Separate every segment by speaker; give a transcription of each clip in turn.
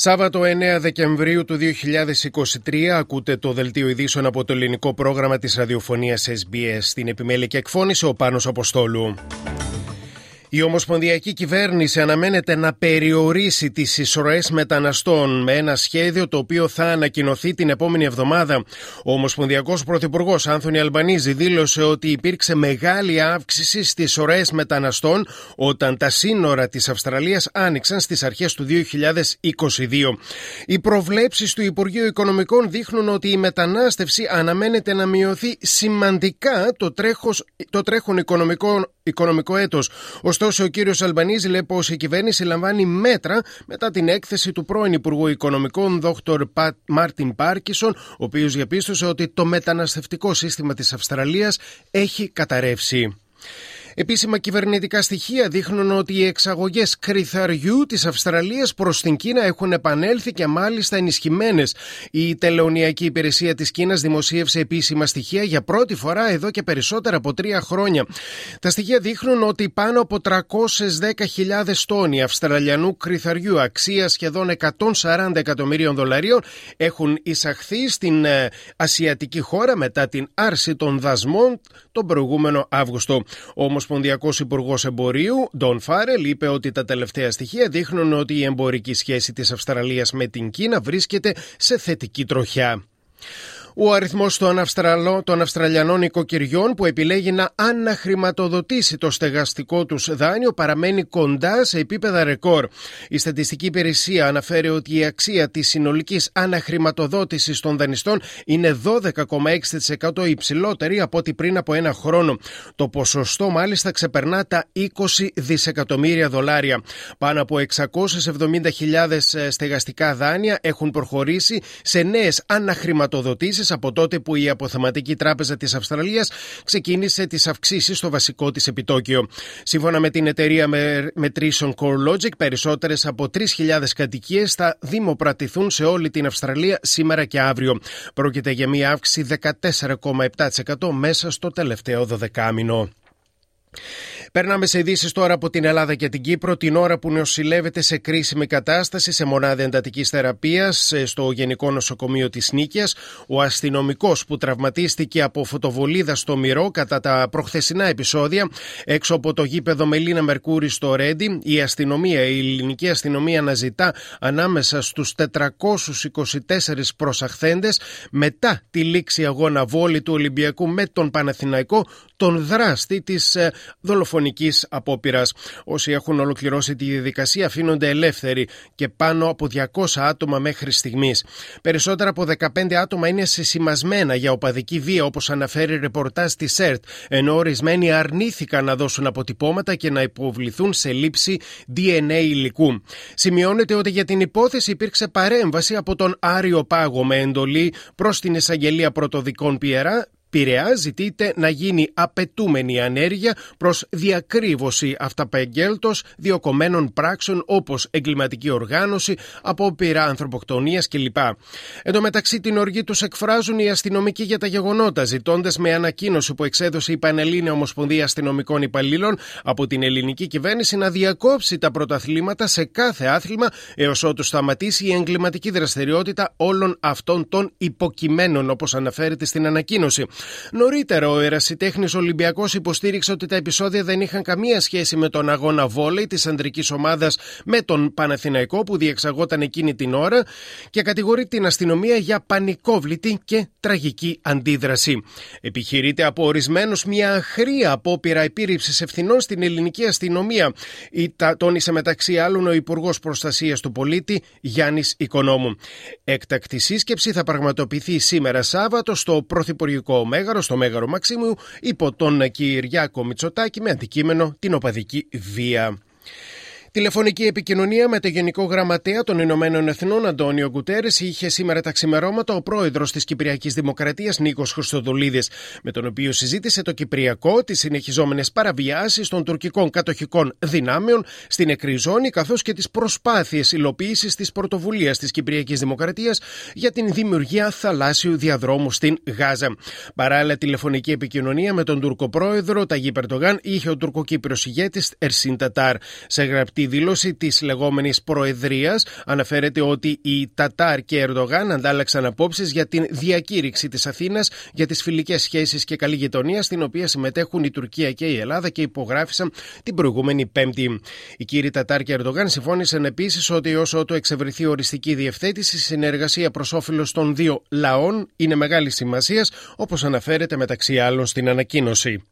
Speaker 1: Σάββατο 9 Δεκεμβρίου του 2023 ακούτε το δελτίο ειδήσεων από το ελληνικό πρόγραμμα της ραδιοφωνίας SBS στην επιμέλεια και εκφώνησε ο Πάνος Αποστόλου. Η Ομοσπονδιακή Κυβέρνηση αναμένεται να περιορίσει τις εισρωές μεταναστών με ένα σχέδιο το οποίο θα ανακοινωθεί την επόμενη εβδομάδα. Ο Ομοσπονδιακός Πρωθυπουργός Άνθονη Αλμπανίζη δήλωσε ότι υπήρξε μεγάλη αύξηση στις εισρωές μεταναστών όταν τα σύνορα της Αυστραλίας άνοιξαν στις αρχές του 2022. Οι προβλέψεις του Υπουργείου Οικονομικών δείχνουν ότι η μετανάστευση αναμένεται να μειωθεί σημαντικά το, τρέχος, το τρέχον οικονομικό, οικονομικό έτος. Ωστόσο, ο κύριος Αλμπανίζη λέει πως η κυβέρνηση λαμβάνει μέτρα μετά την έκθεση του πρώην Υπουργού Οικονομικών, Δ. Μάρτιν Πάρκισον, ο οποίος διαπίστωσε ότι το μεταναστευτικό σύστημα της Αυστραλίας έχει καταρρεύσει. Επίσημα κυβερνητικά στοιχεία δείχνουν ότι οι εξαγωγές κρυθαριού της Αυστραλίας προς την Κίνα έχουν επανέλθει και μάλιστα ενισχυμένες. Η Τελεωνιακή Υπηρεσία της Κίνας δημοσίευσε επίσημα στοιχεία για πρώτη φορά εδώ και περισσότερα από τρία χρόνια. Τα στοιχεία δείχνουν ότι πάνω από 310.000 τόνοι Αυστραλιανού κρυθαριού αξία σχεδόν 140 εκατομμύριων δολαρίων έχουν εισαχθεί στην ε, ασιατική χώρα μετά την άρση των δασμών τον προηγούμενο Αύγουστο. Όμως Ομοσπονδιακό Υπουργός Εμπορίου, Ντόν Φάρελ, είπε ότι τα τελευταία στοιχεία δείχνουν ότι η εμπορική σχέση της Αυστραλίας με την Κίνα βρίσκεται σε θετική τροχιά. Ο αριθμός των, των Αυστραλιανών οικοκυριών που επιλέγει να αναχρηματοδοτήσει το στεγαστικό τους δάνειο παραμένει κοντά σε επίπεδα ρεκόρ. Η Στατιστική Υπηρεσία αναφέρει ότι η αξία της συνολικής αναχρηματοδότησης των δανειστών είναι 12,6% υψηλότερη από ό,τι πριν από ένα χρόνο. Το ποσοστό μάλιστα ξεπερνά τα 20 δισεκατομμύρια δολάρια. Πάνω από 670.000 στεγαστικά δάνεια έχουν προχωρήσει σε νέες αναχρηματοδοτήσεις από τότε που η Αποθεματική Τράπεζα της Αυστραλίας ξεκίνησε τις αυξήσεις στο βασικό της επιτόκιο. Σύμφωνα με την εταιρεία μετρήσεων CoreLogic, περισσότερες από 3.000 κατοικίες θα δημοπρατηθούν σε όλη την Αυστραλία σήμερα και αύριο. Πρόκειται για μια αύξηση 14,7% μέσα στο τελευταίο 12 μήνο. Περνάμε σε ειδήσεις τώρα από την Ελλάδα και την Κύπρο. Την ώρα που νοσηλεύεται σε κρίσιμη κατάσταση σε μονάδα εντατικής θεραπείας ε, στο Γενικό Νοσοκομείο της Νίκαια, ο αστυνομικός που τραυματίστηκε από φωτοβολίδα στο Μυρό κατά τα προχθεσινά επεισόδια έξω από το γήπεδο Μελίνα Μερκούρη στο Ρέντι, η αστυνομία, η ελληνική αστυνομία αναζητά ανάμεσα στους 424 προσαχθέντες μετά τη λήξη αγώνα βόλη του Ολυμπιακού με τον Παναθηναϊκό τον δράστη της ε, δολοφονική απόπειρας. Όσοι έχουν ολοκληρώσει τη διαδικασία αφήνονται ελεύθεροι και πάνω από 200 άτομα μέχρι στιγμής. Περισσότερα από 15 άτομα είναι συσημασμένα για οπαδική βία, όπως αναφέρει ρεπορτάζ της ΕΡΤ, ενώ ορισμένοι αρνήθηκαν να δώσουν αποτυπώματα και να υποβληθούν σε λήψη DNA υλικού. Σημειώνεται ότι για την υπόθεση υπήρξε παρέμβαση από τον Άριο Πάγο με εντολή προς την εισαγγελία πρωτοδικών Πιερά Πειραιά ζητείται να γίνει απαιτούμενη ανέργεια προς διακρύβωση αυταπεγγέλτος διοκομμένων πράξεων όπως εγκληματική οργάνωση, απόπειρα ανθρωποκτονίας κλπ. Εν τω μεταξύ, την οργή τους εκφράζουν οι αστυνομικοί για τα γεγονότα, ζητώντας με ανακοίνωση που εξέδωσε η Πανελλήνια Ομοσπονδία Αστυνομικών Υπαλλήλων από την ελληνική κυβέρνηση να διακόψει τα πρωταθλήματα σε κάθε άθλημα έως ότου σταματήσει η εγκληματική δραστηριότητα όλων αυτών των υποκειμένων, όπως αναφέρεται στην ανακοίνωση. Νωρίτερα, ο ερασιτέχνης Ολυμπιακός υποστήριξε ότι τα επεισόδια δεν είχαν καμία σχέση με τον αγώνα βόλεϊ της ανδρική ομάδας με τον Παναθηναϊκό που διεξαγόταν εκείνη την ώρα και κατηγορεί την αστυνομία για πανικόβλητη και τραγική αντίδραση. Επιχειρείται από ορισμένους μια αχρία απόπειρα επίρρηψης ευθυνών στην ελληνική αστυνομία. Η, τα, τόνισε μεταξύ άλλων ο Υπουργός Προστασίας του Πολίτη Γιάννης Οικονόμου. Έκτακτη σύσκεψη θα πραγματοποιηθεί σήμερα Σάββατο στο Πρωθυπουργικό Μέγαρο, στο Μέγαρο Μαξίμου, υπό τον Κυριάκο Μητσοτάκη με αντικείμενο την οπαδική βία. Τηλεφωνική επικοινωνία με το Γενικό Γραμματέα των Ηνωμένων Εθνών Αντώνιο Γκουτέρες είχε σήμερα τα ξημερώματα ο πρόεδρος της Κυπριακής Δημοκρατίας Νίκος Χρυστοδουλίδης, με τον οποίο συζήτησε το Κυπριακό, τις συνεχιζόμενες παραβιάσεις των τουρκικών κατοχικών δυνάμεων στην Εκριζόνη, καθώς και τις προσπάθειες υλοποίησης της πρωτοβουλίας της Κυπριακής Δημοκρατίας για την δημιουργία θαλάσσιου διαδρόμου στην Γάζα. Παράλληλα, τηλεφωνική επικοινωνία με τον Τούρκο πρόεδρο Ταγί Περτογάν είχε ο τουρκοκύπριος ηγέτης Ερσίν Τατάρ. Σε γραπτή δήλωση της λεγόμενης Προεδρίας αναφέρεται ότι οι Τατάρ και Ερντογάν αντάλλαξαν απόψεις για την διακήρυξη της Αθήνας για τις φιλικές σχέσεις και καλή γειτονία, στην οποία συμμετέχουν η Τουρκία και η Ελλάδα και υπογράφησαν την προηγούμενη Πέμπτη. Οι κύριοι Τατάρ και Ερντογάν συμφώνησαν επίσης ότι όσο το εξευρεθεί οριστική διευθέτηση, η συνεργασία προς όφελος των δύο λαών είναι μεγάλης σημασίας, όπως αναφέρεται μεταξύ άλλων στην ανακοίνωση.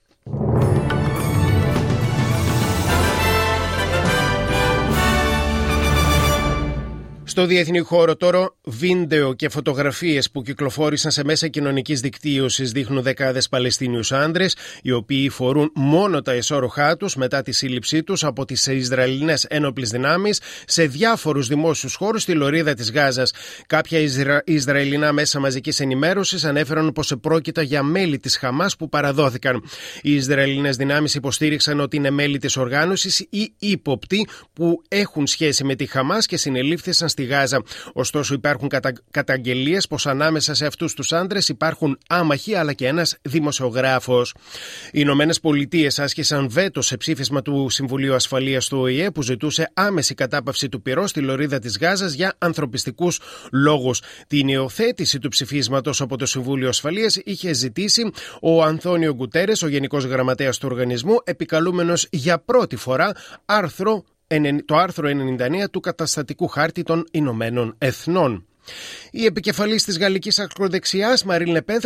Speaker 1: Στο διεθνή χώρο τώρα, βίντεο και φωτογραφίες που κυκλοφόρησαν σε μέσα κοινωνικής δικτύωσης δείχνουν δεκάδες Παλαιστίνιους άντρες, οι οποίοι φορούν μόνο τα εσώροχά τους μετά τη σύλληψή τους από τις Ισραηλινές ένοπλες δυνάμεις σε διάφορους δημόσιους χώρους στη λωρίδα της Γάζας. Κάποια Ισρα... Ισραηλινά μέσα μαζικής ενημέρωσης ανέφεραν πως επρόκειτα για μέλη της Χαμάς που παραδόθηκαν. Οι Ισραηλινές δυνάμεις υποστήριξαν ότι είναι μέλη της οργάνωσης ή ύποπτοι που έχουν σχέση με τη Χαμάς και συνελήφθησαν στη Γάζα. Ωστόσο, υπάρχουν κατα... καταγγελίες πως ανάμεσα σε αυτούς τους άντρες υπάρχουν άμαχοι αλλά και ένας δημοσιογράφος. Οι Ηνωμένες Πολιτείες άσκησαν βέτο σε ψήφισμα του Συμβουλίου Ασφαλείας του ΟΗΕ που ζητούσε άμεση κατάπαυση του πυρός στη λωρίδα της Γάζας για ανθρωπιστικούς λόγους. Την υιοθέτηση του ψηφίσματος από το Συμβούλιο Ασφαλείας είχε ζητήσει ο Ανθώνιο Γκουτέρες, ο Γενικός Γραμματέας του Οργανισμού, επικαλούμενος για πρώτη φορά άρθρο το άρθρο 99 του καταστατικού χάρτη των Ηνωμένων Εθνών. Η επικεφαλής της γαλλικής ακροδεξιάς Μαρίν Λεπέν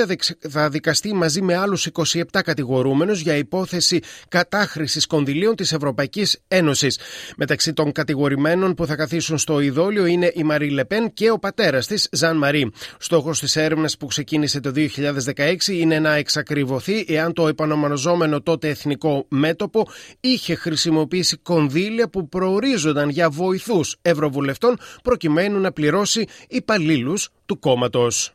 Speaker 1: θα δικαστεί μαζί με άλλους 27 κατηγορούμενους για υπόθεση κατάχρησης κονδυλίων της Ευρωπαϊκής Ένωσης. Μεταξύ των κατηγορημένων που θα καθίσουν στο ειδόλιο είναι η Μαρίν Λεπέν και ο πατέρας της Ζαν Μαρί. Στόχος της έρευνας που ξεκίνησε το 2016 είναι να εξακριβωθεί εάν το επανομαζόμενο τότε εθνικό μέτωπο είχε χρησιμοποιήσει κονδύλια που προορίζονταν για βοηθούς ευρωβουλευτών προκειμένου να πληρώσει υπαλλήλους του κόμματος.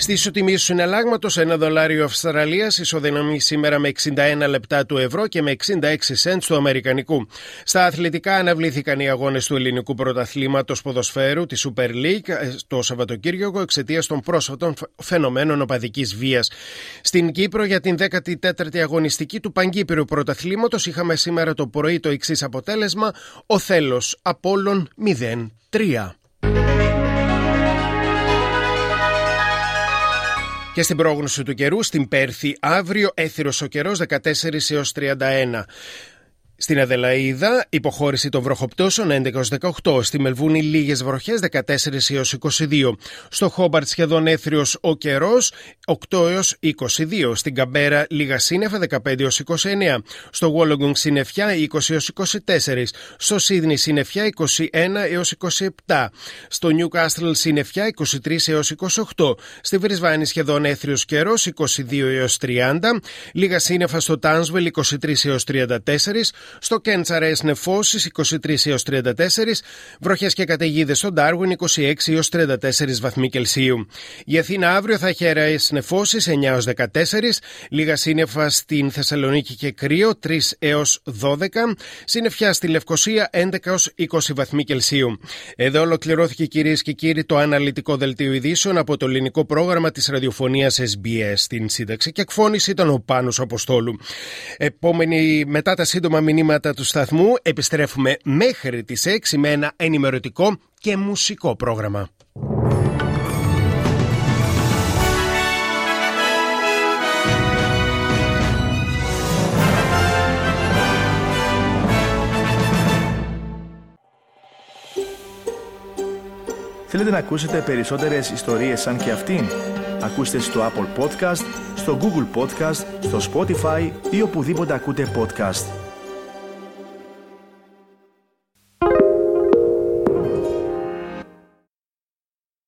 Speaker 1: Στη ισοτιμή του συναλλάγματος, ένα δολάριο Αυστραλίας ισοδυναμεί σήμερα με 61 λεπτά του ευρώ και με 66 σέντ του Αμερικανικού. Στα αθλητικά αναβλήθηκαν οι αγώνες του ελληνικού πρωταθλήματος ποδοσφαίρου τη Super League ε, το Σαββατοκύριακο εξαιτίας των πρόσφατων φαινομένων οπαδικής βίας. Στην Κύπρο, για την 14η αγωνιστική του Παγκύπριου Πρωταθλήματος, είχαμε σήμερα το πρωί το εξής αποτέλεσμα: Ο Θέλος Απόλων 0-3. Και στην πρόγνωση του καιρού, στην Πέρθη, αύριο έθυρος ο καιρός 14 έως 31. Στην Αδελαίδα, υποχώρηση των βροχοπτώσεων 11-18. Στη Μελβούνη, λίγες βροχές 14 22. Στο Χόμπαρτ, σχεδόν έθριος ο καιρός 8 22. Στην Καμπέρα, λίγα σύννεφα 15 29. Στο Βόλογκουνγκ, συννεφιά 20 24. Στο Σίδνη, συννεφιά 21 27. Στο Νιου Κάστρελ, συννεφιά 23 28. Στη Βρισβάνη, σχεδόν έθριος καιρός 22 30. Λίγα σύννεφα στο Τάνσβελ 23 34. Στο Κέντσαρες νεφώσεις 23 έως 34, βροχές και καταιγίδες στο Ντάρουιν 26 έως 34 βαθμοί Κελσίου. Η Αθήνα αύριο θα έχει αεραίε νεφώσεις 9 έως 14, λίγα σύννεφα στην Θεσσαλονίκη και κρύο 3 έως 12, σύννεφια στη Λευκοσία 11 έως 20 βαθμοί Κελσίου. Εδώ ολοκληρώθηκε κυρίες και κύριοι το αναλυτικό δελτίο ειδήσεων από το ελληνικό πρόγραμμα της ραδιοφωνίας SBS. Στην σύνταξη και εκφώνηση ήταν ο Πάνος Αποστόλου. Επόμενη μετά τα σύντομα μηνύματα μηνύματα του σταθμού επιστρέφουμε μέχρι τις 6 με ένα ενημερωτικό και μουσικό πρόγραμμα.
Speaker 2: Θέλετε να ακούσετε περισσότερες ιστορίες σαν και αυτήν; Ακούστε στο Apple Podcast, στο Google Podcast, στο Spotify ή οπουδήποτε ακούτε podcast.